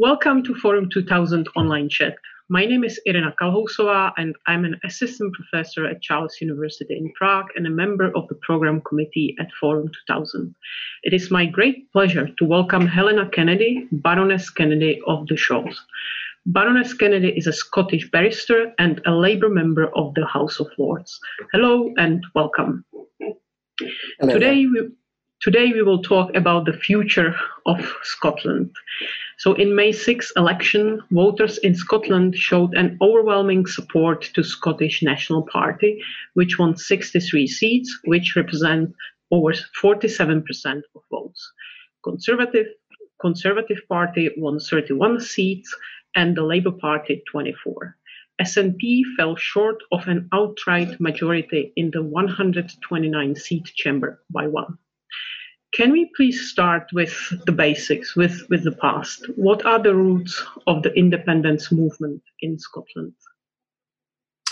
Welcome to Forum 2000 online chat. My name is Irena Kalhousova, and I'm an assistant professor at Charles University in Prague and a member of the program committee at Forum 2000. It is my great pleasure to welcome Helena Kennedy, Baroness Kennedy of the Shaws. Baroness Kennedy is a Scottish barrister and a Labour member of the House of Lords. Hello and welcome. Hello. Today we, Today we will talk about the future of Scotland. So in May 6 election, voters in Scotland showed an overwhelming support to Scottish National Party, which won 63 seats, which represent over 47% of votes. Conservative Conservative Party won 31 seats and the Labour Party 24. SNP fell short of an outright majority in the 129 seat chamber by one. Can we please start with the basics, with, with the past? What are the roots of the independence movement in Scotland?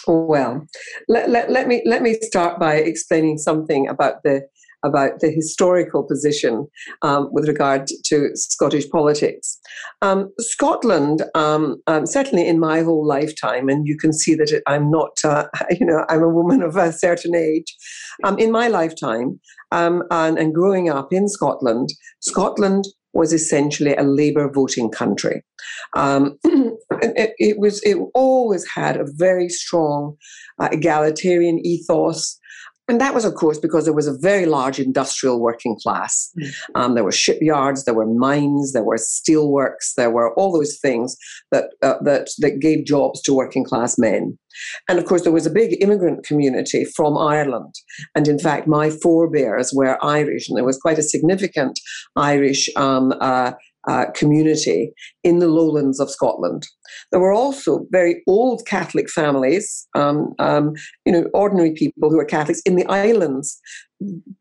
Well, let, let, let, me, let me start by explaining something about the about the historical position um, with regard to Scottish politics. Um, Scotland, um, um certainly in my whole lifetime, and you can see that I'm not, uh, you know, I'm a woman of a certain age. Um, in my lifetime, um, and, and growing up in Scotland, Scotland was essentially a Labour voting country. Um, it, it, was it always had a very strong uh, egalitarian ethos. And that was, of course, because there was a very large industrial working class. Mm. Um, there were shipyards, there were mines, there were steelworks, there were all those things that uh, that that gave jobs to working class men. And of course, there was a big immigrant community from Ireland. And in fact, my forebears were Irish, and there was quite a significant Irish um, uh, uh, community in the lowlands of Scotland. There were also very old Catholic families, um, um, you know, ordinary people who were Catholics in the islands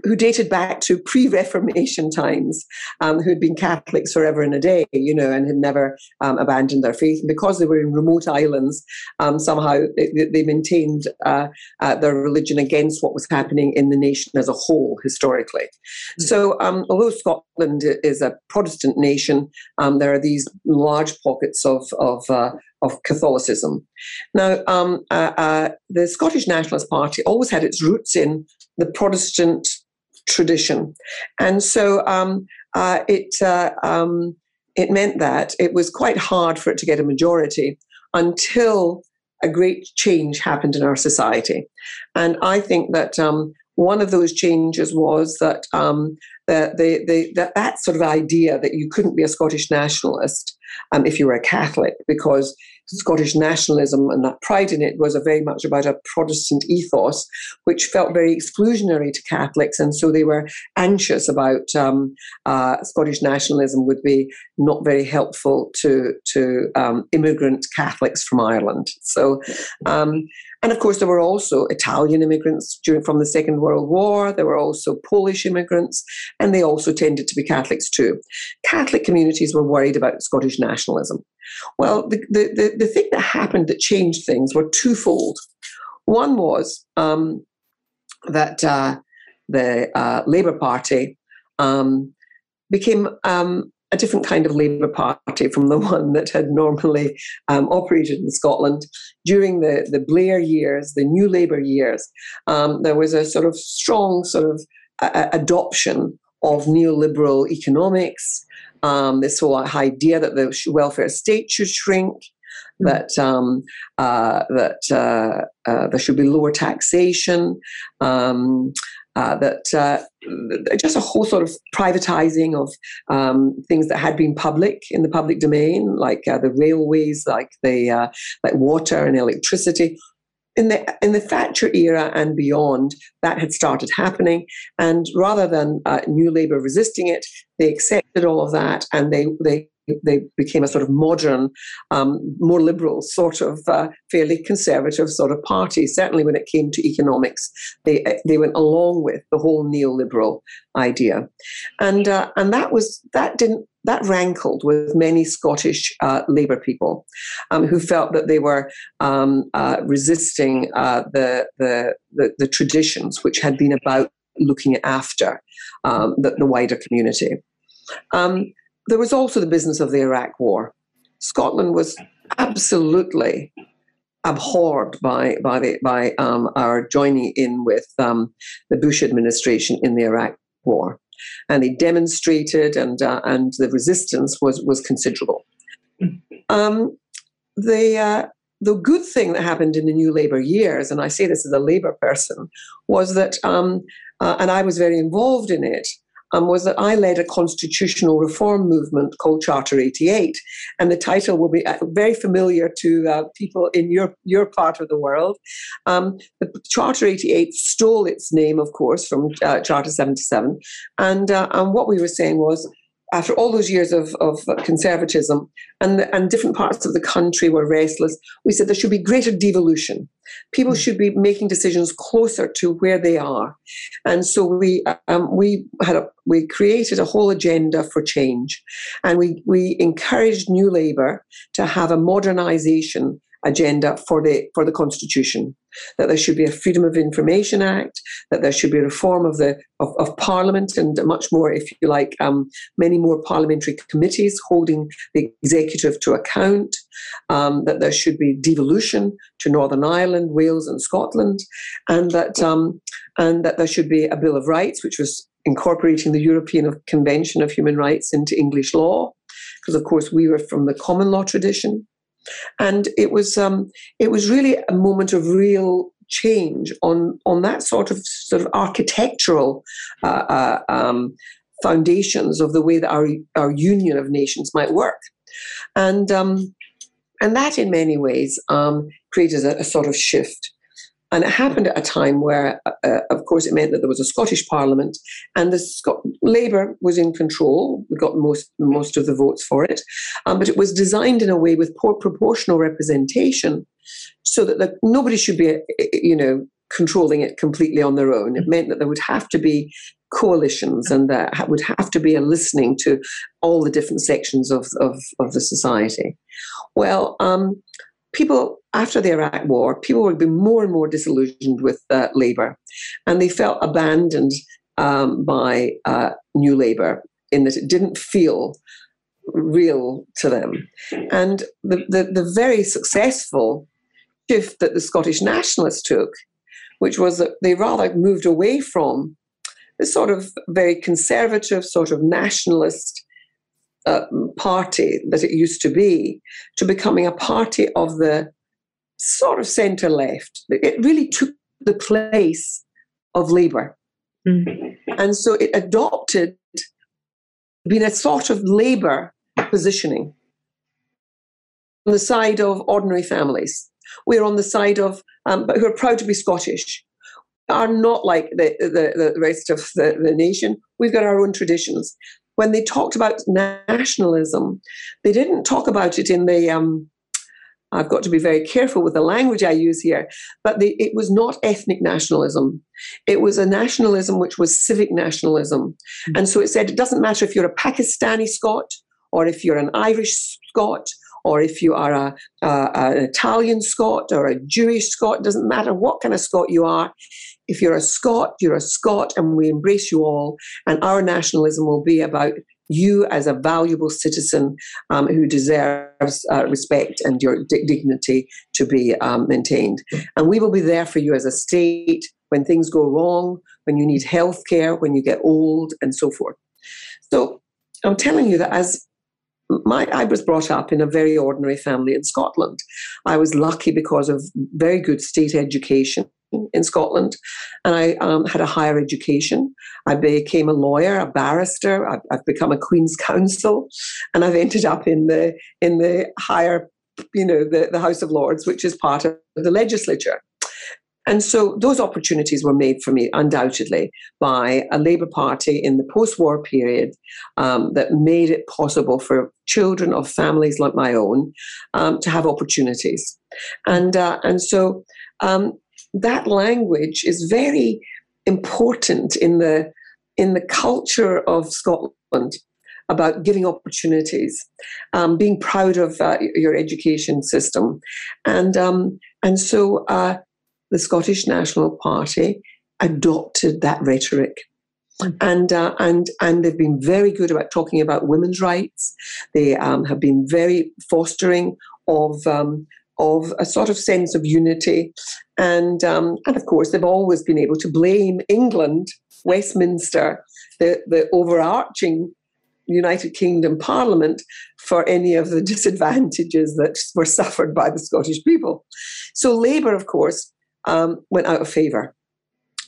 who dated back to pre-Reformation times, um, who had been Catholics forever and a day, you know, and had never um, abandoned their faith. And because they were in remote islands, um, somehow they, they maintained uh, uh, their religion against what was happening in the nation as a whole historically. Mm-hmm. So, um, although Scotland is a Protestant nation, um, there are these large pockets of of uh, of Catholicism. Now, um, uh, uh, the Scottish Nationalist Party always had its roots in the Protestant tradition, and so um, uh, it uh, um, it meant that it was quite hard for it to get a majority until a great change happened in our society, and I think that um, one of those changes was that um, the, the, the, that, that sort of idea that you couldn't be a Scottish nationalist um, if you were a Catholic because Scottish nationalism and that pride in it was a very much about a Protestant ethos, which felt very exclusionary to Catholics, and so they were anxious about um, uh, Scottish nationalism would be not very helpful to to um, immigrant Catholics from Ireland. So. Um, and of course, there were also Italian immigrants during from the Second World War. There were also Polish immigrants, and they also tended to be Catholics too. Catholic communities were worried about Scottish nationalism. Well, the, the, the, the thing that happened that changed things were twofold. One was um, that uh, the uh, Labour Party um, became um, a different kind of Labour Party from the one that had normally um, operated in Scotland during the, the Blair years, the New Labour years. Um, there was a sort of strong sort of a- adoption of neoliberal economics, um, this whole idea that the welfare state should shrink, hmm. that um, uh, that uh, uh, there should be lower taxation, um, uh, that uh, just a whole sort of privatizing of um, things that had been public in the public domain, like uh, the railways, like the uh, like water and electricity. In the in the Thatcher era and beyond, that had started happening, and rather than uh, New Labour resisting it, they accepted all of that and they they they became a sort of modern, um, more liberal, sort of uh, fairly conservative sort of party. Certainly, when it came to economics, they they went along with the whole neoliberal idea, and uh, and that was that didn't that rankled with many Scottish uh, Labour people um, who felt that they were um, uh, resisting uh, the, the, the the traditions which had been about looking after um, the, the wider community. Um, there was also the business of the Iraq War. Scotland was absolutely abhorred by by the, by um, our joining in with um, the Bush administration in the Iraq War, and they demonstrated, and uh, and the resistance was was considerable. Um, the uh, the good thing that happened in the New Labour years, and I say this as a Labour person, was that, um, uh, and I was very involved in it, um, was that I led a constitutional reform movement called Charter 88. And the title will be uh, very familiar to uh, people in your, your part of the world. Um, the Charter 88 stole its name, of course, from uh, Charter 77. And, uh, and what we were saying was after all those years of, of conservatism and, and different parts of the country were restless, we said there should be greater devolution. People mm. should be making decisions closer to where they are. And so we, um, we, had a, we created a whole agenda for change. And we, we encouraged New Labour to have a modernisation agenda for the for the constitution that there should be a freedom of information act that there should be reform of the of, of parliament and much more if you like um, many more parliamentary committees holding the executive to account um, that there should be devolution to northern ireland wales and scotland and that um, and that there should be a bill of rights which was incorporating the european convention of human rights into english law. Because of course we were from the common law tradition and it was um, it was really a moment of real change on on that sort of sort of architectural uh, uh, um, foundations of the way that our our union of nations might work, and um, and that in many ways um, created a, a, sort of shift. And it happened at a time where, uh, uh, of course, it meant that there was a Scottish Parliament, and the Scot- Labour was in control. We got most most of the votes for it, um, but it was designed in a way with poor proportional representation, so that the, nobody should be, you know, controlling it completely on their own. It meant that there would have to be coalitions, and there would have to be a listening to all the different sections of of, of the society. Well. Um, people after the Iraq War, people were being more and more disillusioned with uh, Labour, and they felt abandoned um, by uh, New Labour in that it didn't feel real to them. And the, the, the very successful shift that the Scottish nationalists took, which was that they rather moved away from this sort of very conservative, sort of nationalist uh, party that it used to be to becoming a party of the sort of centre left. It really took the place of Labour. Mm. And so it adopted been a sort of Labour positioning on the side of ordinary families. We're on the side of, um, but who are proud to be Scottish, are not like the, the, the rest of the, the nation. We've got our own traditions when they talked about nationalism, they didn't talk about it in the. Um, I've got to be very careful with the language I use here, but the, it was not ethnic nationalism. It was a nationalism which was civic nationalism. Mm-hmm. And so it said it doesn't matter if you're a Pakistani Scot or if you're an Irish Scot or if you are a, a, an Italian Scot or a Jewish Scot, doesn't matter what kind of Scot you are. If you're a Scot, you're a Scot, and we embrace you all. And our nationalism will be about you as a valuable citizen um, who deserves uh, respect and your d- dignity to be um, maintained. And we will be there for you as a state when things go wrong, when you need health care, when you get old, and so forth. So I'm telling you that as my, I was brought up in a very ordinary family in Scotland. I was lucky because of very good state education in Scotland, and I um, had a higher education. I became a lawyer, a barrister. I've, I've, become a Queen's Counsel, and I've ended up in the in the higher, you know, the, the House of Lords, which is part of the legislature. And so those opportunities were made for me, undoubtedly, by a Labour Party in the post war period um, that made it possible for children of families like my own um, to have opportunities. And, uh, and so um, that language is very important in the, in the culture of Scotland about giving opportunities, um, being proud of uh, your education system, and um, and so uh, the Scottish National Party adopted that rhetoric. and uh, and and they've been very good about talking about women's rights. They um, have been very fostering of um, of a sort of sense of unity, and um, and of course they've always been able to blame England, Westminster, the the overarching United Kingdom Parliament for any of the disadvantages that were suffered by the Scottish people. So Labour, of course, um, went out of favour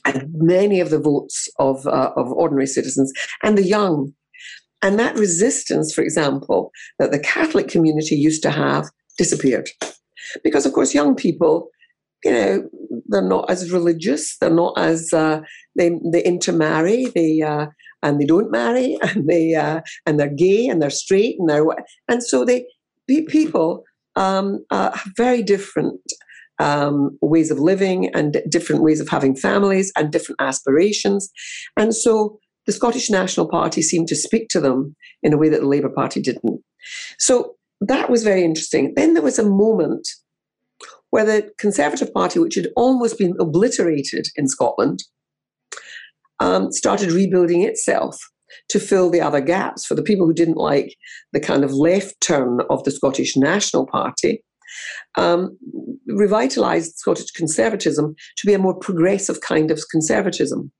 and many of the votes of, uh, of ordinary citizens and the young. And that resistance, for example, that the Catholic community used to have disappeared. Because, of course, young people, you know, they're not as religious, they're not as, uh, they, they intermarry, they, uh, and they don't marry, and they, uh, and they're gay, and they're straight, and they're, and so they, people um, uh, have very different um, ways of living and different ways of having families and different aspirations. And so the Scottish National Party seemed to speak to them in a way that the Labour Party didn't. So that was very interesting. Then there was a moment where the Conservative Party, which had almost been obliterated in Scotland, um, started rebuilding itself to fill the other gaps for the people who didn't like the kind of left turn of the Scottish National Party um, revitalized Scottish conservatism to be a more progressive kind of conservatism.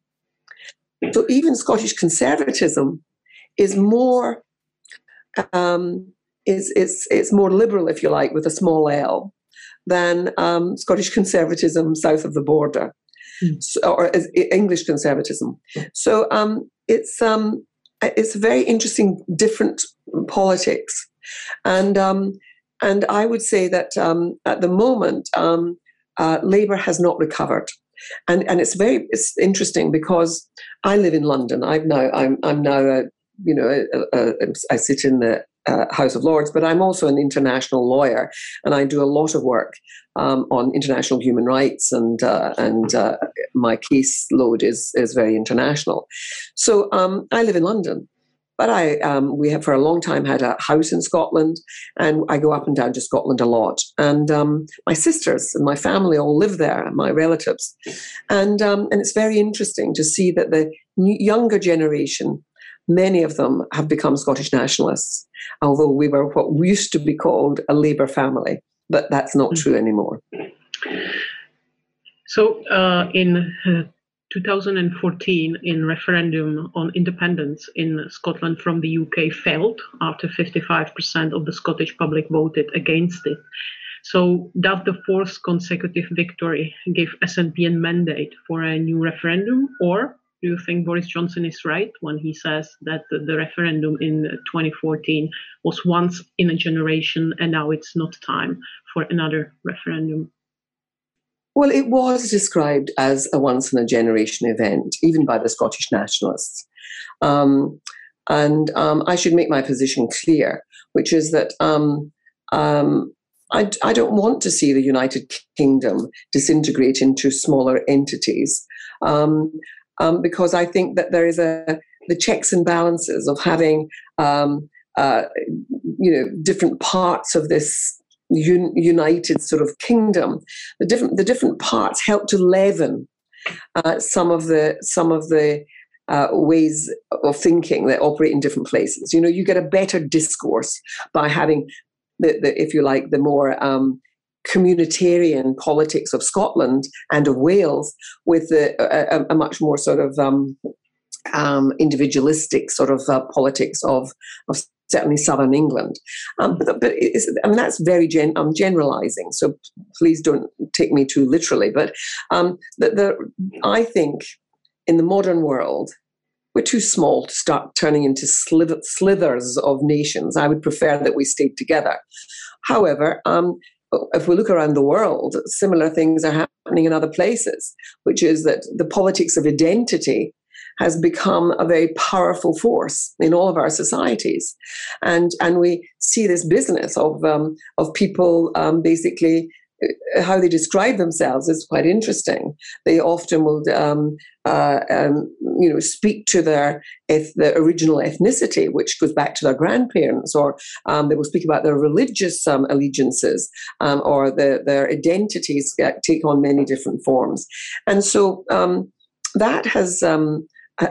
So even Scottish conservatism is more um, is it's it's more liberal, if you like, with a small L, than um, Scottish conservatism south of the border, mm. so, or English conservatism. So um, it's um, it's a very interesting, different politics, and um, and I would say that um, at the moment, um, uh, Labour has not recovered. And, and it's very it's interesting because I live in London. I'm now I'm I'm now a, you know a, a, I sit in the uh, House of Lords, but I'm also an international lawyer, and I do a lot of work um, on international human rights, and uh, and uh, my caseload is is very international. So um, I live in London, but I, um, we have for a long time had a house in Scotland, and I go up and down to Scotland a lot. And um, my sisters and my family all live there, my relatives, and um, and it's very interesting to see that the younger generation, many of them have become Scottish nationalists, although we were what used to be called a Labour family, but that's not mm. true anymore. So uh, in uh, 2014 in referendum on independence in Scotland from the UK failed after 55% of the Scottish public voted against it. So does the fourth consecutive victory give SNP a mandate for a new referendum or do you think Boris Johnson is right when he says that the, the referendum in 2014 was once in a generation and now it's not time for another referendum? Well, it was described as a once in a generation event, even by the Scottish nationalists. Um, and um, I should make my position clear, which is that um, um I, I, don't want to see the United Kingdom disintegrate into smaller entities um, um, because I think that there is a the checks and balances of having uh, you know different parts of this un, united sort of kingdom, the different the different parts help to leaven uh, some of the some of the uh, ways of thinking that operate in different places. You know, you get a better discourse by having the, the if you like, the more um, communitarian politics of Scotland and of Wales with the, a, a, much more sort of um, um, individualistic sort of uh, politics of, of certainly southern England. Um, but but I mean, that's very gen- I'm generalizing, so please don't take me too literally. But um, the, the, I think in the modern world, we're too small to start turning into slith- slithers of nations. I would prefer that we stayed together. However, um, if we look around the world, similar things are happening in other places, which is that the politics of identity has become a very powerful force in all of our societies, and and we see this business of um, of people um, basically how they describe themselves is quite interesting. They often will, um, uh, um, you know, speak to their eth- the original ethnicity, which goes back to their grandparents, or um, they will speak about their religious um, allegiances, um, or the, their identities take on many different forms. And so um, that has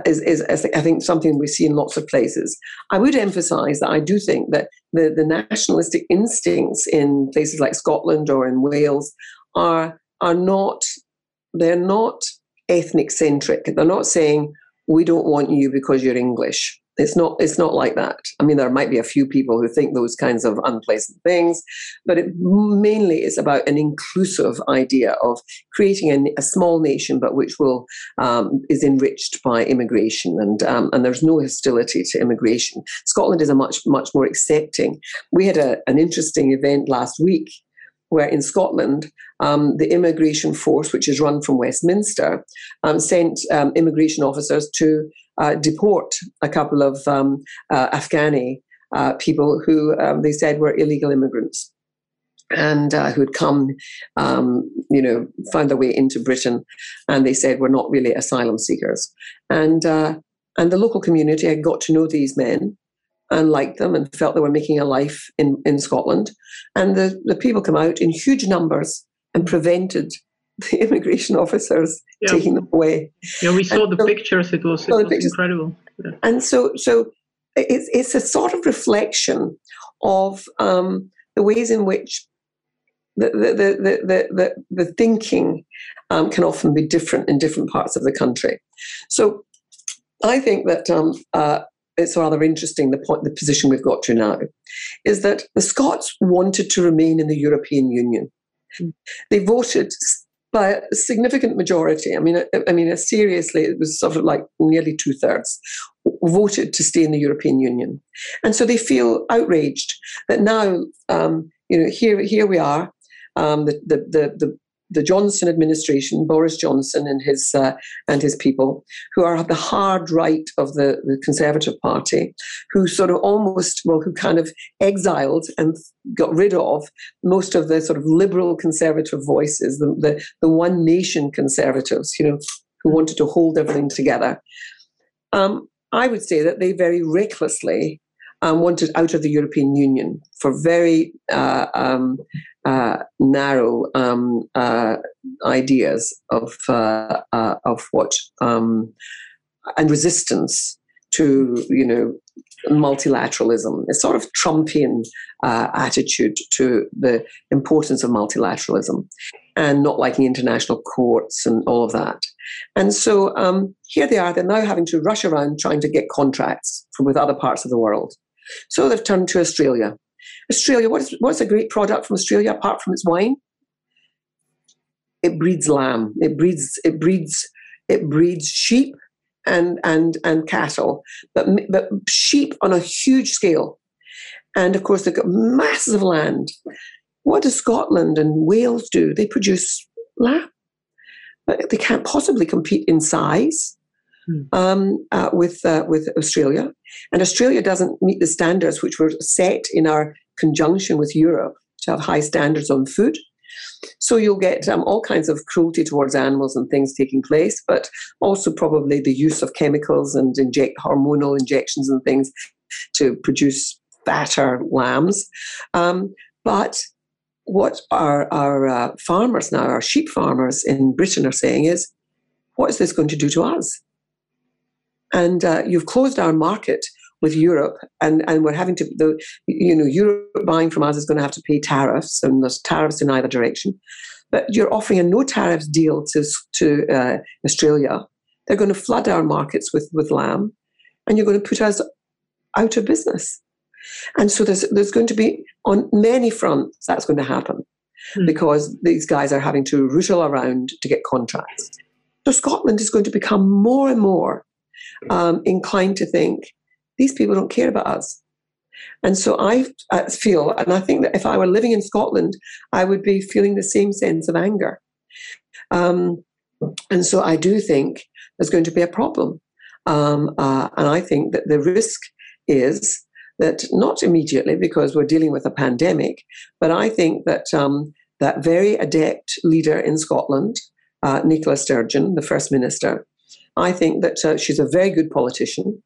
is, is, I think something we see in lots of places. I would emphasise that I do think that the, the nationalistic instincts in places like Scotland or in Wales are are not they're not ethnic centric. They're not saying we don't want you because you're English. It's not. It's not like that. I mean, there might be a few people who think those kinds of unpleasant things, but it mainly is about an inclusive idea of creating a, small nation, but which will um, is enriched by immigration, and um, and there's no hostility to immigration. Scotland is a much much more accepting. We had a, an interesting event last week where in Scotland, um, the immigration force, which is run from Westminster, um, sent um, immigration officers to uh, deport a couple of um, uh, Afghani uh, people who um, they said were illegal immigrants and uh, who had come, um, you know, found their way into Britain, and they said were not really asylum seekers, and uh, and the local community had got to know these men and liked them and felt they were making a life in, in Scotland, and the, the people come out in huge numbers and prevented the immigration officers yeah. taking them away. Yeah, we saw and the so, pictures. It was, it was incredible. Yeah. And so, so it's it's a sort of reflection of um, the ways in which the the the the, the, the thinking um, can often be different in different parts of the country. So, I think that. Um, uh, it's rather interesting the point the position we've got to now is that the Scots wanted to remain in the European Union. They voted by a significant majority. I mean, I mean, seriously, it was sort of like nearly two thirds voted to stay in the European Union, and so they feel outraged that now, um, you know, here here we are. Um, the, the, the, the the Johnson administration, Boris Johnson and his uh, and his people, who are the hard right of the, the Conservative Party, who sort of almost well, who kind of exiled and got rid of most of the sort of liberal conservative voices, the the, the one nation conservatives, you know, who wanted to hold everything together. Um, I would say that they very recklessly um, wanted out of the European Union for very uh, um, uh, narrow um, uh, ideas of uh, uh, of what um, and resistance to you know multilateralism, a sort of Trumpian uh, attitude to the importance of multilateralism, and not liking international courts and all of that. And so um, here they are; they're now having to rush around trying to get contracts from with other parts of the world. So they've turned to Australia. Australia, what is, what's a great product from Australia apart from its wine? It breeds lamb. It breeds. It breeds. It breeds sheep and and and cattle, but but sheep on a huge scale, and of course they've got massive land. What does Scotland and Wales do? They produce lamb, but they can't possibly compete in size. Um, uh, with uh, with Australia, and Australia doesn't meet the standards which were set in our conjunction with Europe to have high standards on food. So you'll get um, all kinds of cruelty towards animals and things taking place, but also probably the use of chemicals and inject hormonal injections and things to produce fatter lambs. Um, but what our, our uh, farmers now, our sheep farmers in Britain are saying is, what is this going to do to us? And uh, you've closed our market with Europe, and, and we're having to, the, you know, Europe buying from us is going to have to pay tariffs, and there's tariffs in either direction. But you're offering a no tariffs deal to, to uh, Australia. They're going to flood our markets with, with lamb, and you're going to put us out of business. And so there's, there's going to be, on many fronts, that's going to happen hmm. because these guys are having to rootle around to get contracts. So Scotland is going to become more and more um, inclined to think these people don't care about us. And so I feel, and I think that if I were living in Scotland, I would be feeling the same sense of anger. Um, and so I do think there's going to be a problem. Um, uh, and I think that the risk is that not immediately because we're dealing with a pandemic, but I think that um, that very adept leader in Scotland, uh, Nicola Sturgeon, the First Minister, I think that uh, she's a very good politician.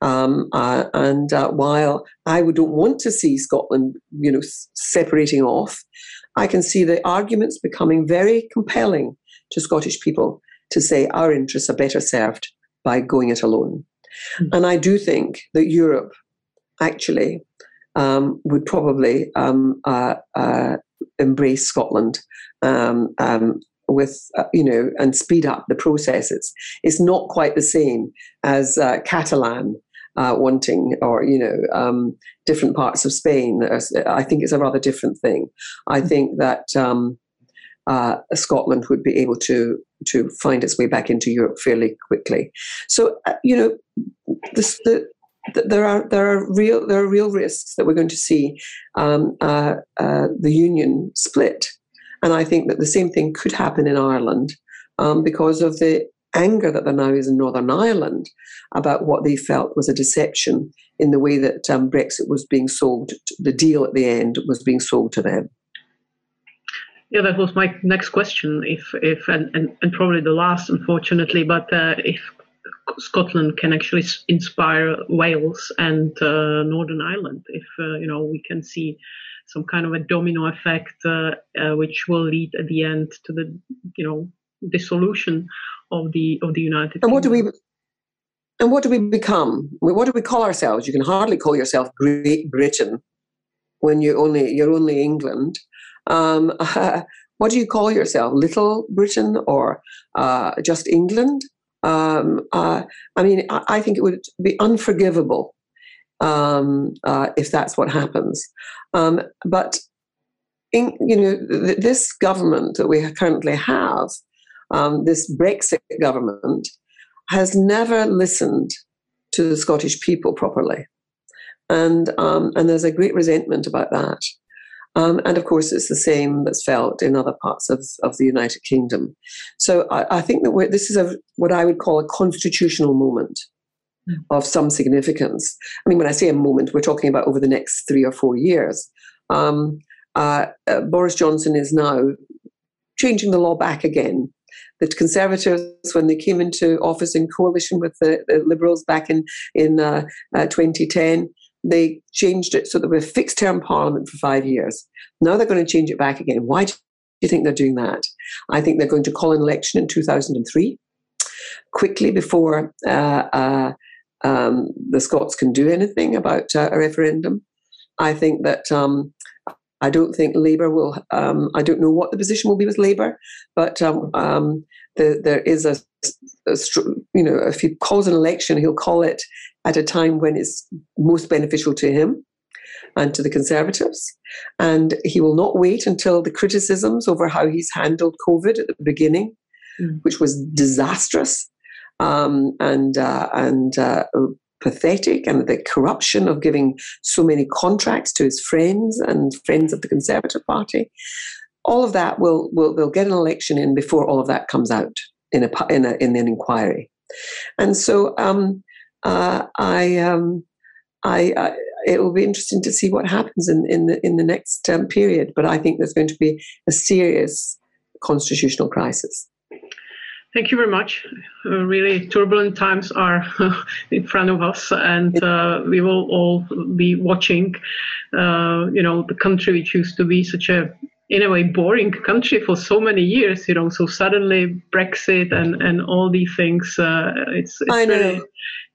Um, uh, and uh, while I don't want to see Scotland, you know, separating off, I can see the arguments becoming very compelling to Scottish people to say our interests are better served by going it alone. Mm-hmm. And I do think that Europe actually um, would probably um, uh, uh, embrace Scotland um, um with, uh, you know, and speed up the processes. It's not quite the same as uh, Catalan uh, wanting, or you know, um, different parts of Spain. I think it's a rather different thing. I mm-hmm. think that um, uh, Scotland would be able to to find its way back into Europe fairly quickly. So uh, you know, this, the, the, there are there are real there are real risks that we're going to see um, uh, uh, the union split, and I think that the same thing could happen in Ireland um, because of the anger that there now is in Northern Ireland about what they felt was a deception in the way that um, Brexit was being sold, the deal at the end was being sold to them. Yeah, that was my next question. If, if, and, and, and probably the last, unfortunately, but uh, if Scotland can actually inspire Wales and uh, Northern Ireland, if uh, you know we can see some kind of a domino effect, uh, uh, which will lead at the end to the you know dissolution of the of the United. And what do we? And what do we become? What do we call ourselves? You can hardly call yourself Great Britain when you only you're only England. Um, uh, what do you call yourself? Little Britain or uh, just England? Um, uh, I mean, I, I, think it would be unforgivable um, uh, if that's what happens. Um, but in, you know, th- this government that we currently have um, this Brexit government has never listened to the Scottish people properly. And, um, and there's a great resentment about that. Um, and of course, it's the same that's felt in other parts of, of the United Kingdom. So I, I think that this is a, what I would call a constitutional moment. Of some significance. I mean, when I say a moment, we're talking about over the next three or four years. Um, uh, uh, Boris Johnson is now changing the law back again the Conservatives, when they came into office in coalition with the, the Liberals back in in uh, uh, 2010, they changed it so that we have fixed term parliament for five years. Now they're going to change it back again. Why do you think they're doing that? I think they're going to call an election in 2003, quickly before uh, uh, um, the Scots can do anything about uh, a referendum. I think that um, I don't think Labour will. Um, I don't know what the position will be with Labour, but um, um, the, there is a, a, you know, if he calls an election, he'll call it at a time when it's most beneficial to him and to the Conservatives, and he will not wait until the criticisms over how he's handled COVID at the beginning, mm. which was disastrous, um, and uh, and uh, pathetic and the corruption of giving so many contracts to his friends and friends of the Conservative Party. All of that will will they'll get an election in before all of that comes out in a in a in an inquiry, and so um, uh, I, um, I, I it will be interesting to see what happens in in the in the next um, period. But I think there's going to be a serious constitutional crisis. Thank you very much. Uh, really turbulent times are in front of us, and uh, we will all be watching. Uh, you know, the country which used to be such a in a way boring country for so many years you know so suddenly brexit and and all these things uh, it's, it's very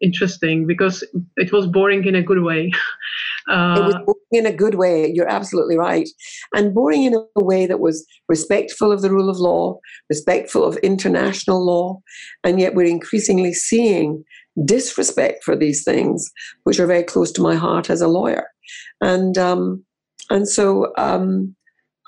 interesting because it was boring in a good way uh, it was boring in a good way you're absolutely right and boring in a way that was respectful of the rule of law respectful of international law and yet we're increasingly seeing disrespect for these things which are very close to my heart as a lawyer and um, and so um,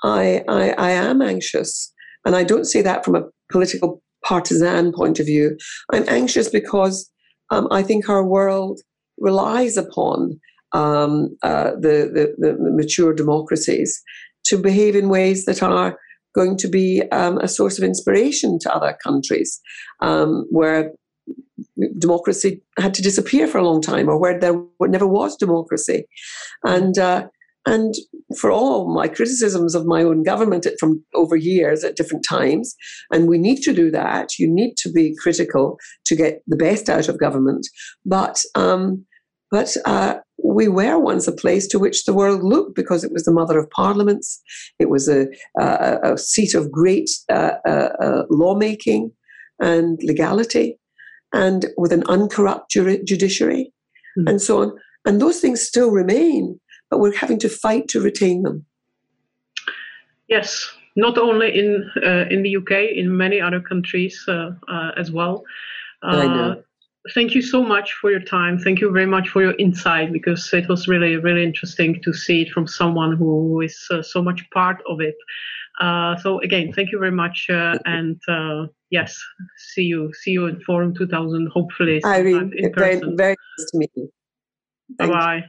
I, I, I am anxious. And I don't say that from a political partisan point of view. I'm anxious because um, I think our world relies upon um, uh, the, the, the, mature democracies to behave in ways that are going to be um, a source of inspiration to other countries um, where democracy had to disappear for a long time or where there never was democracy. And uh, and for all my criticisms of my own government from over years at different times, and we need to do that. You need to be critical to get the best out of government. But um, but uh, we were once a place to which the world looked because it was the mother of parliaments. It was a, a, a seat of great uh, uh, uh lawmaking and legality. and with an uncorrupt judiciary mm. and so on. And those things still remain, but we're having to fight to retain them. Yes, not only in uh, in the UK, in many other countries uh, uh, as well. I know. Thank you so much for your time. Thank you very much for your insight because it was really, really interesting to see it from someone who is uh, so much part of it. Uh, so again, thank you very much, uh, and uh, yes, see you, see you in Forum 2000. Hopefully, Irene, very, very nice to meet you. Bye bye.